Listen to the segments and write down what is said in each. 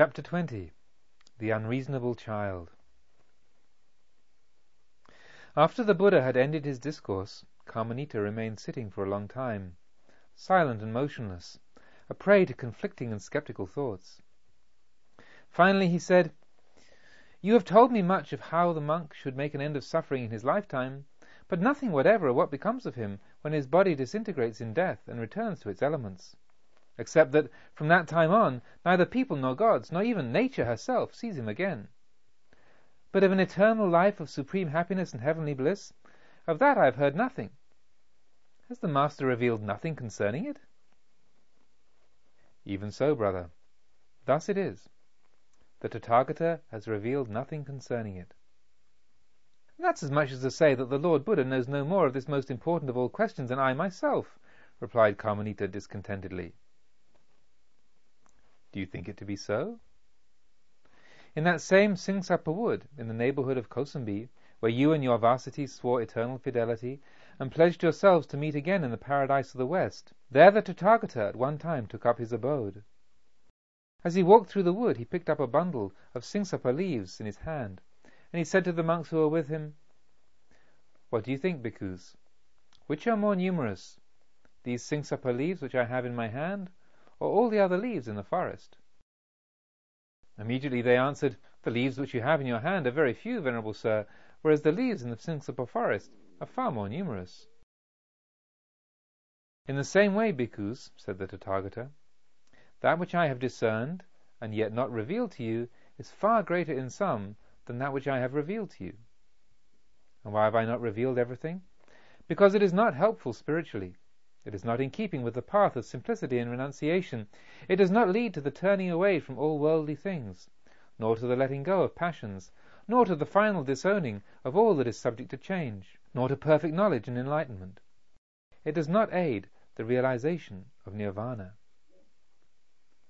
Chapter 20 The Unreasonable Child After the Buddha had ended his discourse, Kamanita remained sitting for a long time, silent and motionless, a prey to conflicting and skeptical thoughts. Finally he said, You have told me much of how the monk should make an end of suffering in his lifetime, but nothing whatever of what becomes of him when his body disintegrates in death and returns to its elements except that from that time on neither people nor gods, nor even nature herself, sees him again. But of an eternal life of supreme happiness and heavenly bliss, of that I have heard nothing. Has the Master revealed nothing concerning it? Even so, brother. Thus it is. The Tathagata has revealed nothing concerning it. That's as much as to say that the Lord Buddha knows no more of this most important of all questions than I myself, replied Kamanita discontentedly. Do you think it to be so? In that same Singsapa wood, in the neighborhood of Kosambi, where you and your Vasitthi swore eternal fidelity, and pledged yourselves to meet again in the paradise of the West, there the Tathagata at one time took up his abode. As he walked through the wood, he picked up a bundle of Singsapa leaves in his hand, and he said to the monks who were with him, What do you think, bhikkhus? Which are more numerous, these Singsapa leaves which I have in my hand, or all the other leaves in the forest? Immediately they answered, The leaves which you have in your hand are very few, venerable sir, whereas the leaves in the Singsapa forest are far more numerous. In the same way, bhikkhus, said the Tathagata, that which I have discerned and yet not revealed to you is far greater in some than that which I have revealed to you. And why have I not revealed everything? Because it is not helpful spiritually. It is not in keeping with the path of simplicity and renunciation. It does not lead to the turning away from all worldly things, nor to the letting go of passions, nor to the final disowning of all that is subject to change, nor to perfect knowledge and enlightenment. It does not aid the realization of nirvana.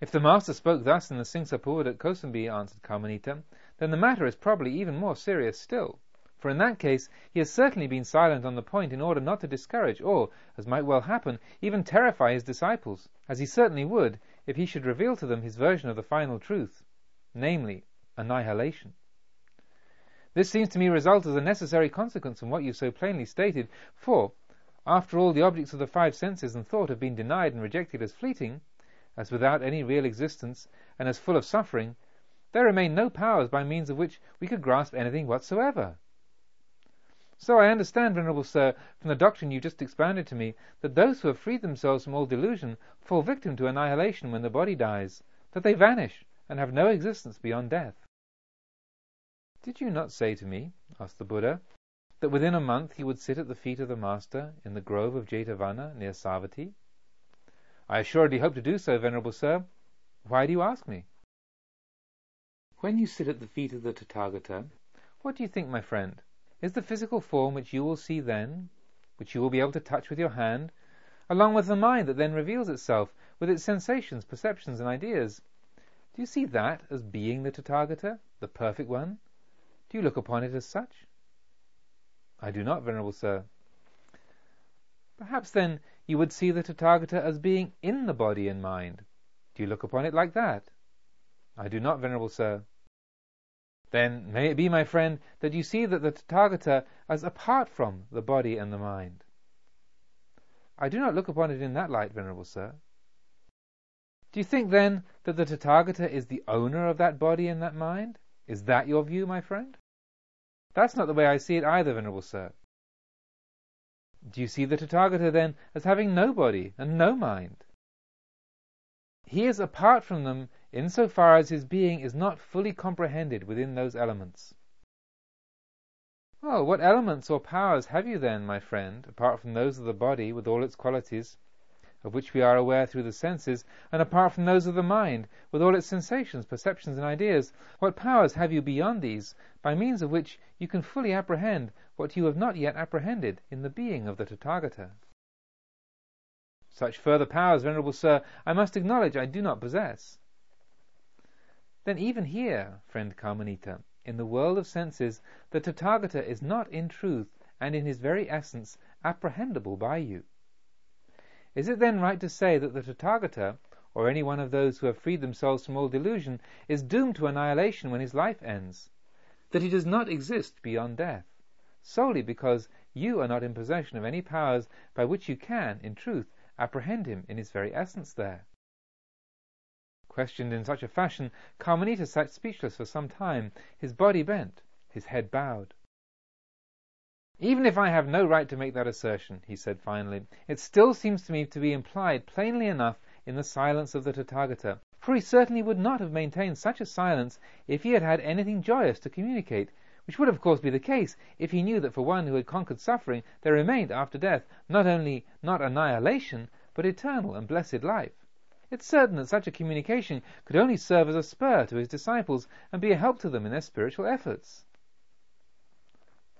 If the Master spoke thus in the Singsapa wood at Kosambi, answered Kamanita, then the matter is probably even more serious still for in that case he has certainly been silent on the point in order not to discourage or, as might well happen, even terrify his disciples, as he certainly would if he should reveal to them his version of the final truth, namely, annihilation. This seems to me result as a necessary consequence from what you so plainly stated, for, after all the objects of the five senses and thought have been denied and rejected as fleeting, as without any real existence, and as full of suffering, there remain no powers by means of which we could grasp anything whatsoever. So I understand, venerable sir, from the doctrine you just expounded to me, that those who have freed themselves from all delusion fall victim to annihilation when the body dies, that they vanish and have no existence beyond death. Did you not say to me, asked the Buddha, that within a month he would sit at the feet of the Master in the grove of Jetavana near Savatthi? I assuredly hope to do so, venerable sir. Why do you ask me? When you sit at the feet of the Tathagata, what do you think, my friend? Is the physical form which you will see then, which you will be able to touch with your hand, along with the mind that then reveals itself, with its sensations, perceptions, and ideas. Do you see that as being the Tathagata, the perfect one? Do you look upon it as such? I do not, venerable sir. Perhaps then you would see the Tathagata as being in the body and mind. Do you look upon it like that? I do not, venerable sir. Then may it be, my friend, that you see that the Tathagata as apart from the body and the mind. I do not look upon it in that light, venerable sir. Do you think then that the Tathagata is the owner of that body and that mind? Is that your view, my friend? That's not the way I see it either, venerable sir. Do you see the Tathagata then as having no body and no mind? He is apart from them in so far as his being is not fully comprehended within those elements. Well, what elements or powers have you then, my friend, apart from those of the body with all its qualities, of which we are aware through the senses, and apart from those of the mind, with all its sensations, perceptions, and ideas, what powers have you beyond these, by means of which you can fully apprehend what you have not yet apprehended in the being of the Tathagata? Such further powers, venerable sir, I must acknowledge I do not possess. Then even here, friend Kamanita, in the world of senses, the Tathagata is not in truth and in his very essence apprehendable by you. Is it then right to say that the Tathagata, or any one of those who have freed themselves from all delusion, is doomed to annihilation when his life ends, that he does not exist beyond death, solely because you are not in possession of any powers by which you can, in truth, apprehend him in his very essence there. Questioned in such a fashion, Kamanita sat speechless for some time, his body bent, his head bowed. Even if I have no right to make that assertion, he said finally, it still seems to me to be implied plainly enough in the silence of the Tathagata, for he certainly would not have maintained such a silence if he had had anything joyous to communicate, which would of course be the case if he knew that for one who had conquered suffering there remained after death not only not annihilation, but eternal and blessed life. It's certain that such a communication could only serve as a spur to his disciples and be a help to them in their spiritual efforts.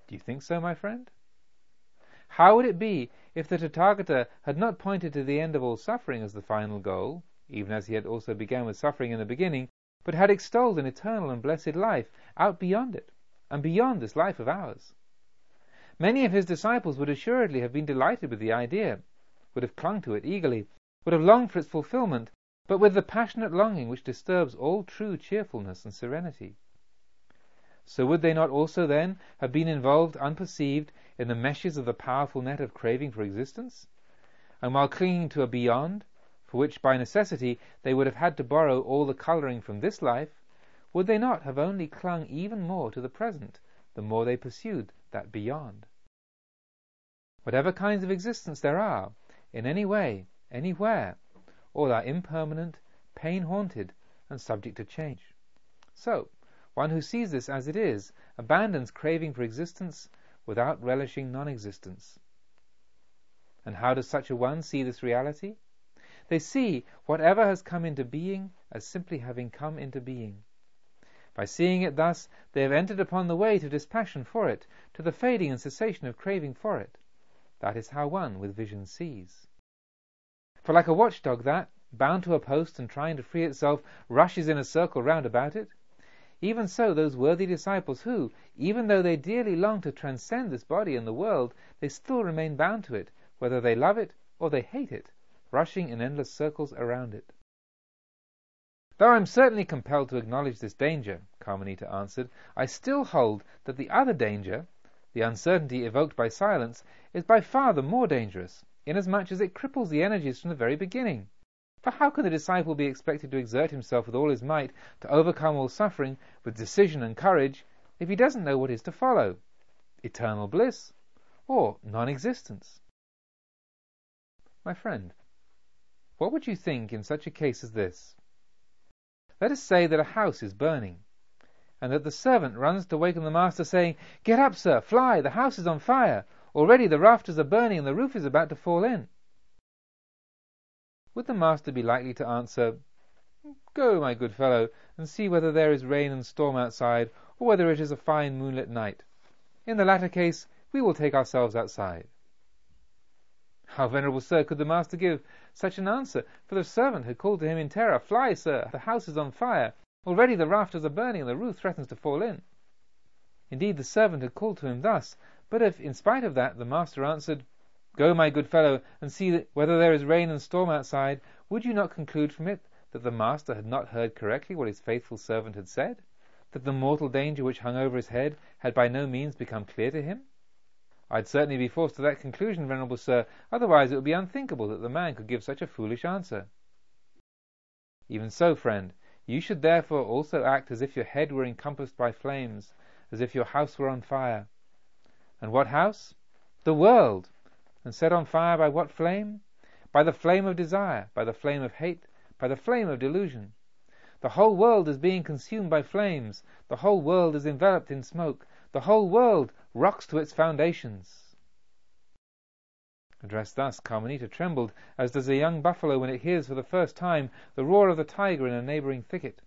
Do you think so, my friend? How would it be if the Tathagata had not pointed to the end of all suffering as the final goal, even as he had also begun with suffering in the beginning, but had extolled an eternal and blessed life out beyond it, and beyond this life of ours? Many of his disciples would assuredly have been delighted with the idea, would have clung to it eagerly, would have longed for its fulfillment, but with the passionate longing which disturbs all true cheerfulness and serenity. So would they not also then have been involved unperceived in the meshes of the powerful net of craving for existence? And while clinging to a beyond, for which by necessity they would have had to borrow all the colouring from this life, would they not have only clung even more to the present the more they pursued that beyond? Whatever kinds of existence there are, in any way, anywhere, all are impermanent, pain haunted, and subject to change. So, one who sees this as it is abandons craving for existence without relishing non existence. And how does such a one see this reality? They see whatever has come into being as simply having come into being. By seeing it thus, they have entered upon the way to dispassion for it, to the fading and cessation of craving for it. That is how one with vision sees. For like a watchdog that, bound to a post and trying to free itself, rushes in a circle round about it, even so those worthy disciples who, even though they dearly long to transcend this body and the world, they still remain bound to it, whether they love it or they hate it, rushing in endless circles around it. Though I am certainly compelled to acknowledge this danger, Kamanita answered, I still hold that the other danger, the uncertainty evoked by silence, is by far the more dangerous, inasmuch as it cripples the energies from the very beginning. For how can the disciple be expected to exert himself with all his might to overcome all suffering with decision and courage if he doesn't know what is to follow? Eternal bliss or non existence? My friend, what would you think in such a case as this? Let us say that a house is burning, and that the servant runs to waken the master, saying, Get up, sir, fly, the house is on fire, Already the rafters are burning and the roof is about to fall in. Would the master be likely to answer, Go, my good fellow, and see whether there is rain and storm outside, or whether it is a fine moonlit night. In the latter case, we will take ourselves outside. How, venerable sir, could the master give such an answer? For the servant had called to him in terror, Fly, sir, the house is on fire. Already the rafters are burning and the roof threatens to fall in. Indeed, the servant had called to him thus, but if, in spite of that, the master answered, Go, my good fellow, and see whether there is rain and storm outside, would you not conclude from it that the master had not heard correctly what his faithful servant had said? That the mortal danger which hung over his head had by no means become clear to him? I'd certainly be forced to that conclusion, venerable sir, otherwise it would be unthinkable that the man could give such a foolish answer. Even so, friend, you should therefore also act as if your head were encompassed by flames, as if your house were on fire. And what house? The world! And set on fire by what flame? By the flame of desire, by the flame of hate, by the flame of delusion. The whole world is being consumed by flames, the whole world is enveloped in smoke, the whole world rocks to its foundations. Addressed thus, Kamanita trembled as does a young buffalo when it hears for the first time the roar of the tiger in a neighbouring thicket.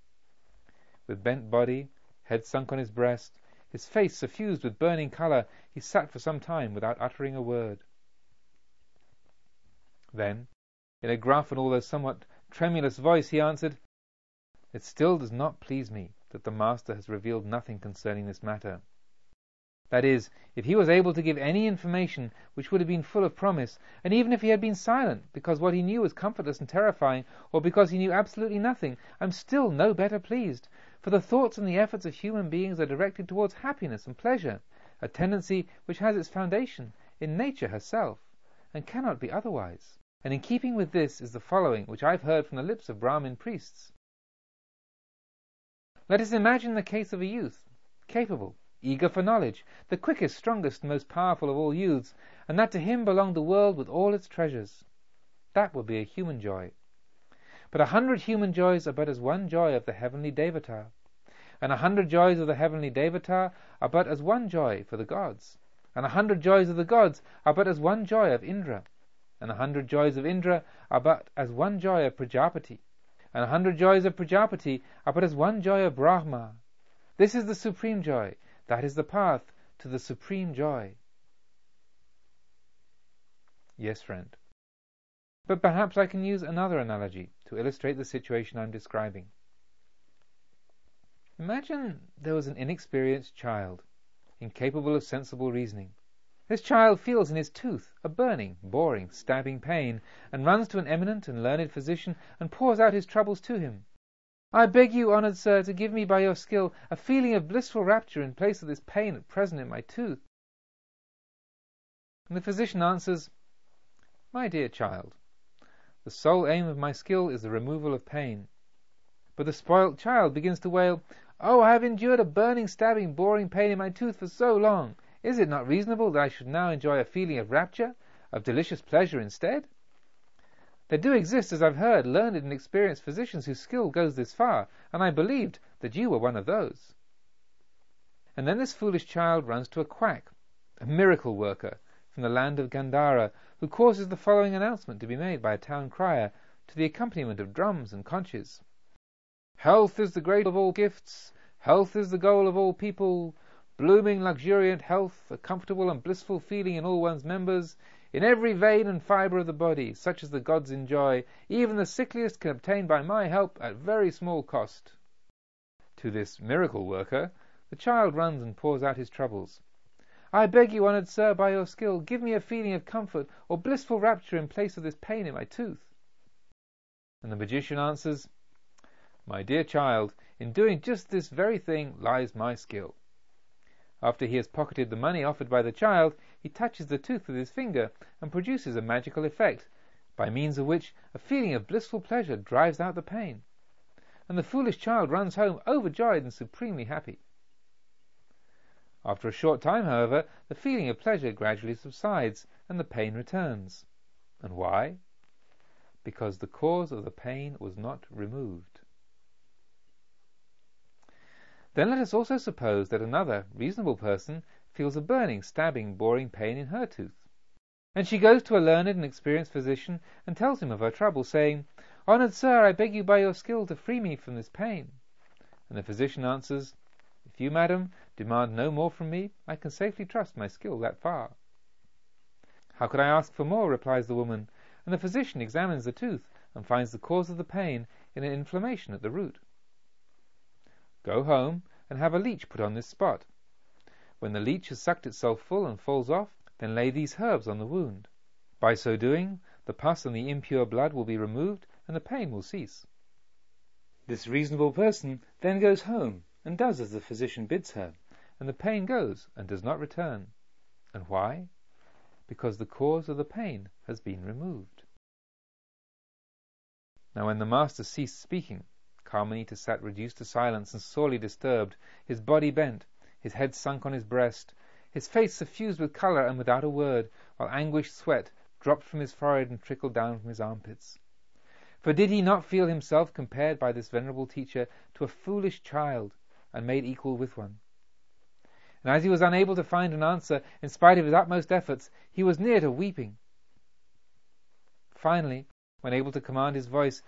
With bent body, head sunk on his breast, his face suffused with burning colour, he sat for some time without uttering a word. Then, in a gruff and although somewhat tremulous voice, he answered, It still does not please me that the Master has revealed nothing concerning this matter. That is, if he was able to give any information which would have been full of promise, and even if he had been silent because what he knew was comfortless and terrifying, or because he knew absolutely nothing, I am still no better pleased, for the thoughts and the efforts of human beings are directed towards happiness and pleasure, a tendency which has its foundation in nature herself, and cannot be otherwise. And in keeping with this is the following, which I have heard from the lips of Brahmin priests. Let us imagine the case of a youth, capable, eager for knowledge, the quickest, strongest, and most powerful of all youths, and that to him belonged the world with all its treasures. That would be a human joy. But a hundred human joys are but as one joy of the heavenly Devata, and a hundred joys of the heavenly Devata are but as one joy for the gods, and a hundred joys of the gods are but as one joy of Indra, and a hundred joys of Indra are but as one joy of Prajapati, and a hundred joys of Prajapati are but as one joy of Brahma. This is the supreme joy, that is the path to the supreme joy. Yes, friend. But perhaps I can use another analogy to illustrate the situation I'm describing. Imagine there was an inexperienced child, incapable of sensible reasoning. This child feels in his tooth a burning, boring, stabbing pain, and runs to an eminent and learned physician and pours out his troubles to him. I beg you, honoured sir, to give me by your skill a feeling of blissful rapture in place of this pain at present in my tooth. And the physician answers, My dear child, the sole aim of my skill is the removal of pain. But the spoilt child begins to wail, Oh, I have endured a burning, stabbing, boring pain in my tooth for so long. Is it not reasonable that I should now enjoy a feeling of rapture, of delicious pleasure instead? There do exist, as I've heard, learned and experienced physicians whose skill goes this far, and I believed that you were one of those. And then this foolish child runs to a quack, a miracle worker from the land of Gandhara, who causes the following announcement to be made by a town crier to the accompaniment of drums and conches. Health is the great of all gifts, health is the goal of all people, blooming luxuriant health, a comfortable and blissful feeling in all one's members, in every vein and fibre of the body, such as the gods enjoy, even the sickliest can obtain by my help at very small cost. To this miracle worker, the child runs and pours out his troubles. I beg you, honoured sir, by your skill, give me a feeling of comfort or blissful rapture in place of this pain in my tooth. And the magician answers, My dear child, in doing just this very thing lies my skill. After he has pocketed the money offered by the child, he touches the tooth with his finger and produces a magical effect, by means of which a feeling of blissful pleasure drives out the pain, and the foolish child runs home overjoyed and supremely happy. After a short time, however, the feeling of pleasure gradually subsides and the pain returns. And why? Because the cause of the pain was not removed. Then let us also suppose that another reasonable person feels a burning, stabbing, boring pain in her tooth. And she goes to a learned and experienced physician and tells him of her trouble, saying, Honoured sir, I beg you by your skill to free me from this pain. And the physician answers, If you, madam, demand no more from me, I can safely trust my skill that far. How could I ask for more? replies the woman, and the physician examines the tooth and finds the cause of the pain in an inflammation at the root. Go home and have a leech put on this spot. When the leech has sucked itself full and falls off, then lay these herbs on the wound. By so doing, the pus and the impure blood will be removed and the pain will cease. This reasonable person then goes home and does as the physician bids her, and the pain goes and does not return. And why? Because the cause of the pain has been removed. Now when the master ceased speaking, Kamanita sat reduced to silence and sorely disturbed, his body bent, his head sunk on his breast, his face suffused with colour and without a word, while anguished sweat dropped from his forehead and trickled down from his armpits. For did he not feel himself compared by this venerable teacher to a foolish child, and made equal with one? And as he was unable to find an answer, in spite of his utmost efforts, he was near to weeping. Finally, when able to command his voice,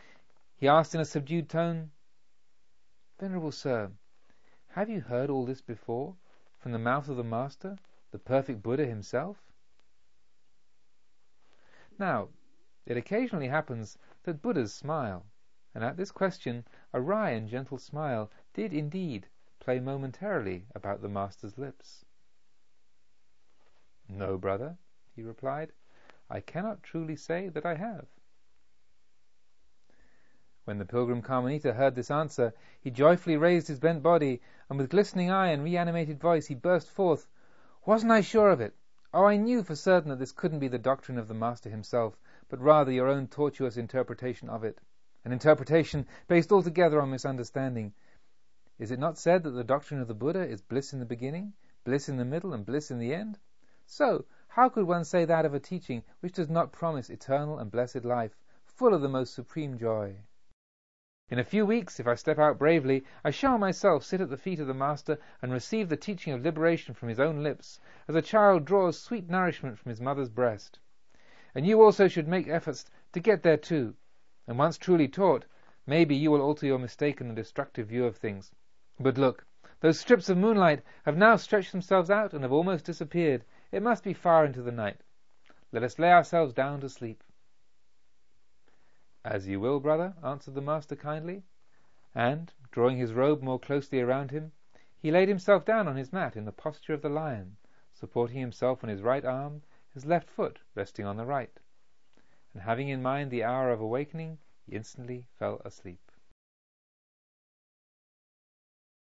he asked in a subdued tone, Venerable sir, have you heard all this before, from the mouth of the Master, the perfect Buddha himself? Now, it occasionally happens that Buddhas smile, and at this question a wry and gentle smile did indeed play momentarily about the Master's lips. No, brother, he replied, I cannot truly say that I have. When the pilgrim Kamanita heard this answer, he joyfully raised his bent body, and with glistening eye and reanimated voice he burst forth, Wasn't I sure of it? Oh, I knew for certain that this couldn't be the doctrine of the Master himself, but rather your own tortuous interpretation of it. An interpretation based altogether on misunderstanding. Is it not said that the doctrine of the Buddha is bliss in the beginning, bliss in the middle, and bliss in the end? So, how could one say that of a teaching which does not promise eternal and blessed life, full of the most supreme joy? In a few weeks, if I step out bravely, I shall myself sit at the feet of the Master and receive the teaching of liberation from his own lips, as a child draws sweet nourishment from his mother's breast. And you also should make efforts to get there too. And once truly taught, maybe you will alter your mistaken and destructive view of things. But look, those strips of moonlight have now stretched themselves out and have almost disappeared. It must be far into the night. Let us lay ourselves down to sleep. As you will, brother, answered the master kindly, and, drawing his robe more closely around him, he laid himself down on his mat in the posture of the lion, supporting himself on his right arm, his left foot resting on the right, and having in mind the hour of awakening, he instantly fell asleep.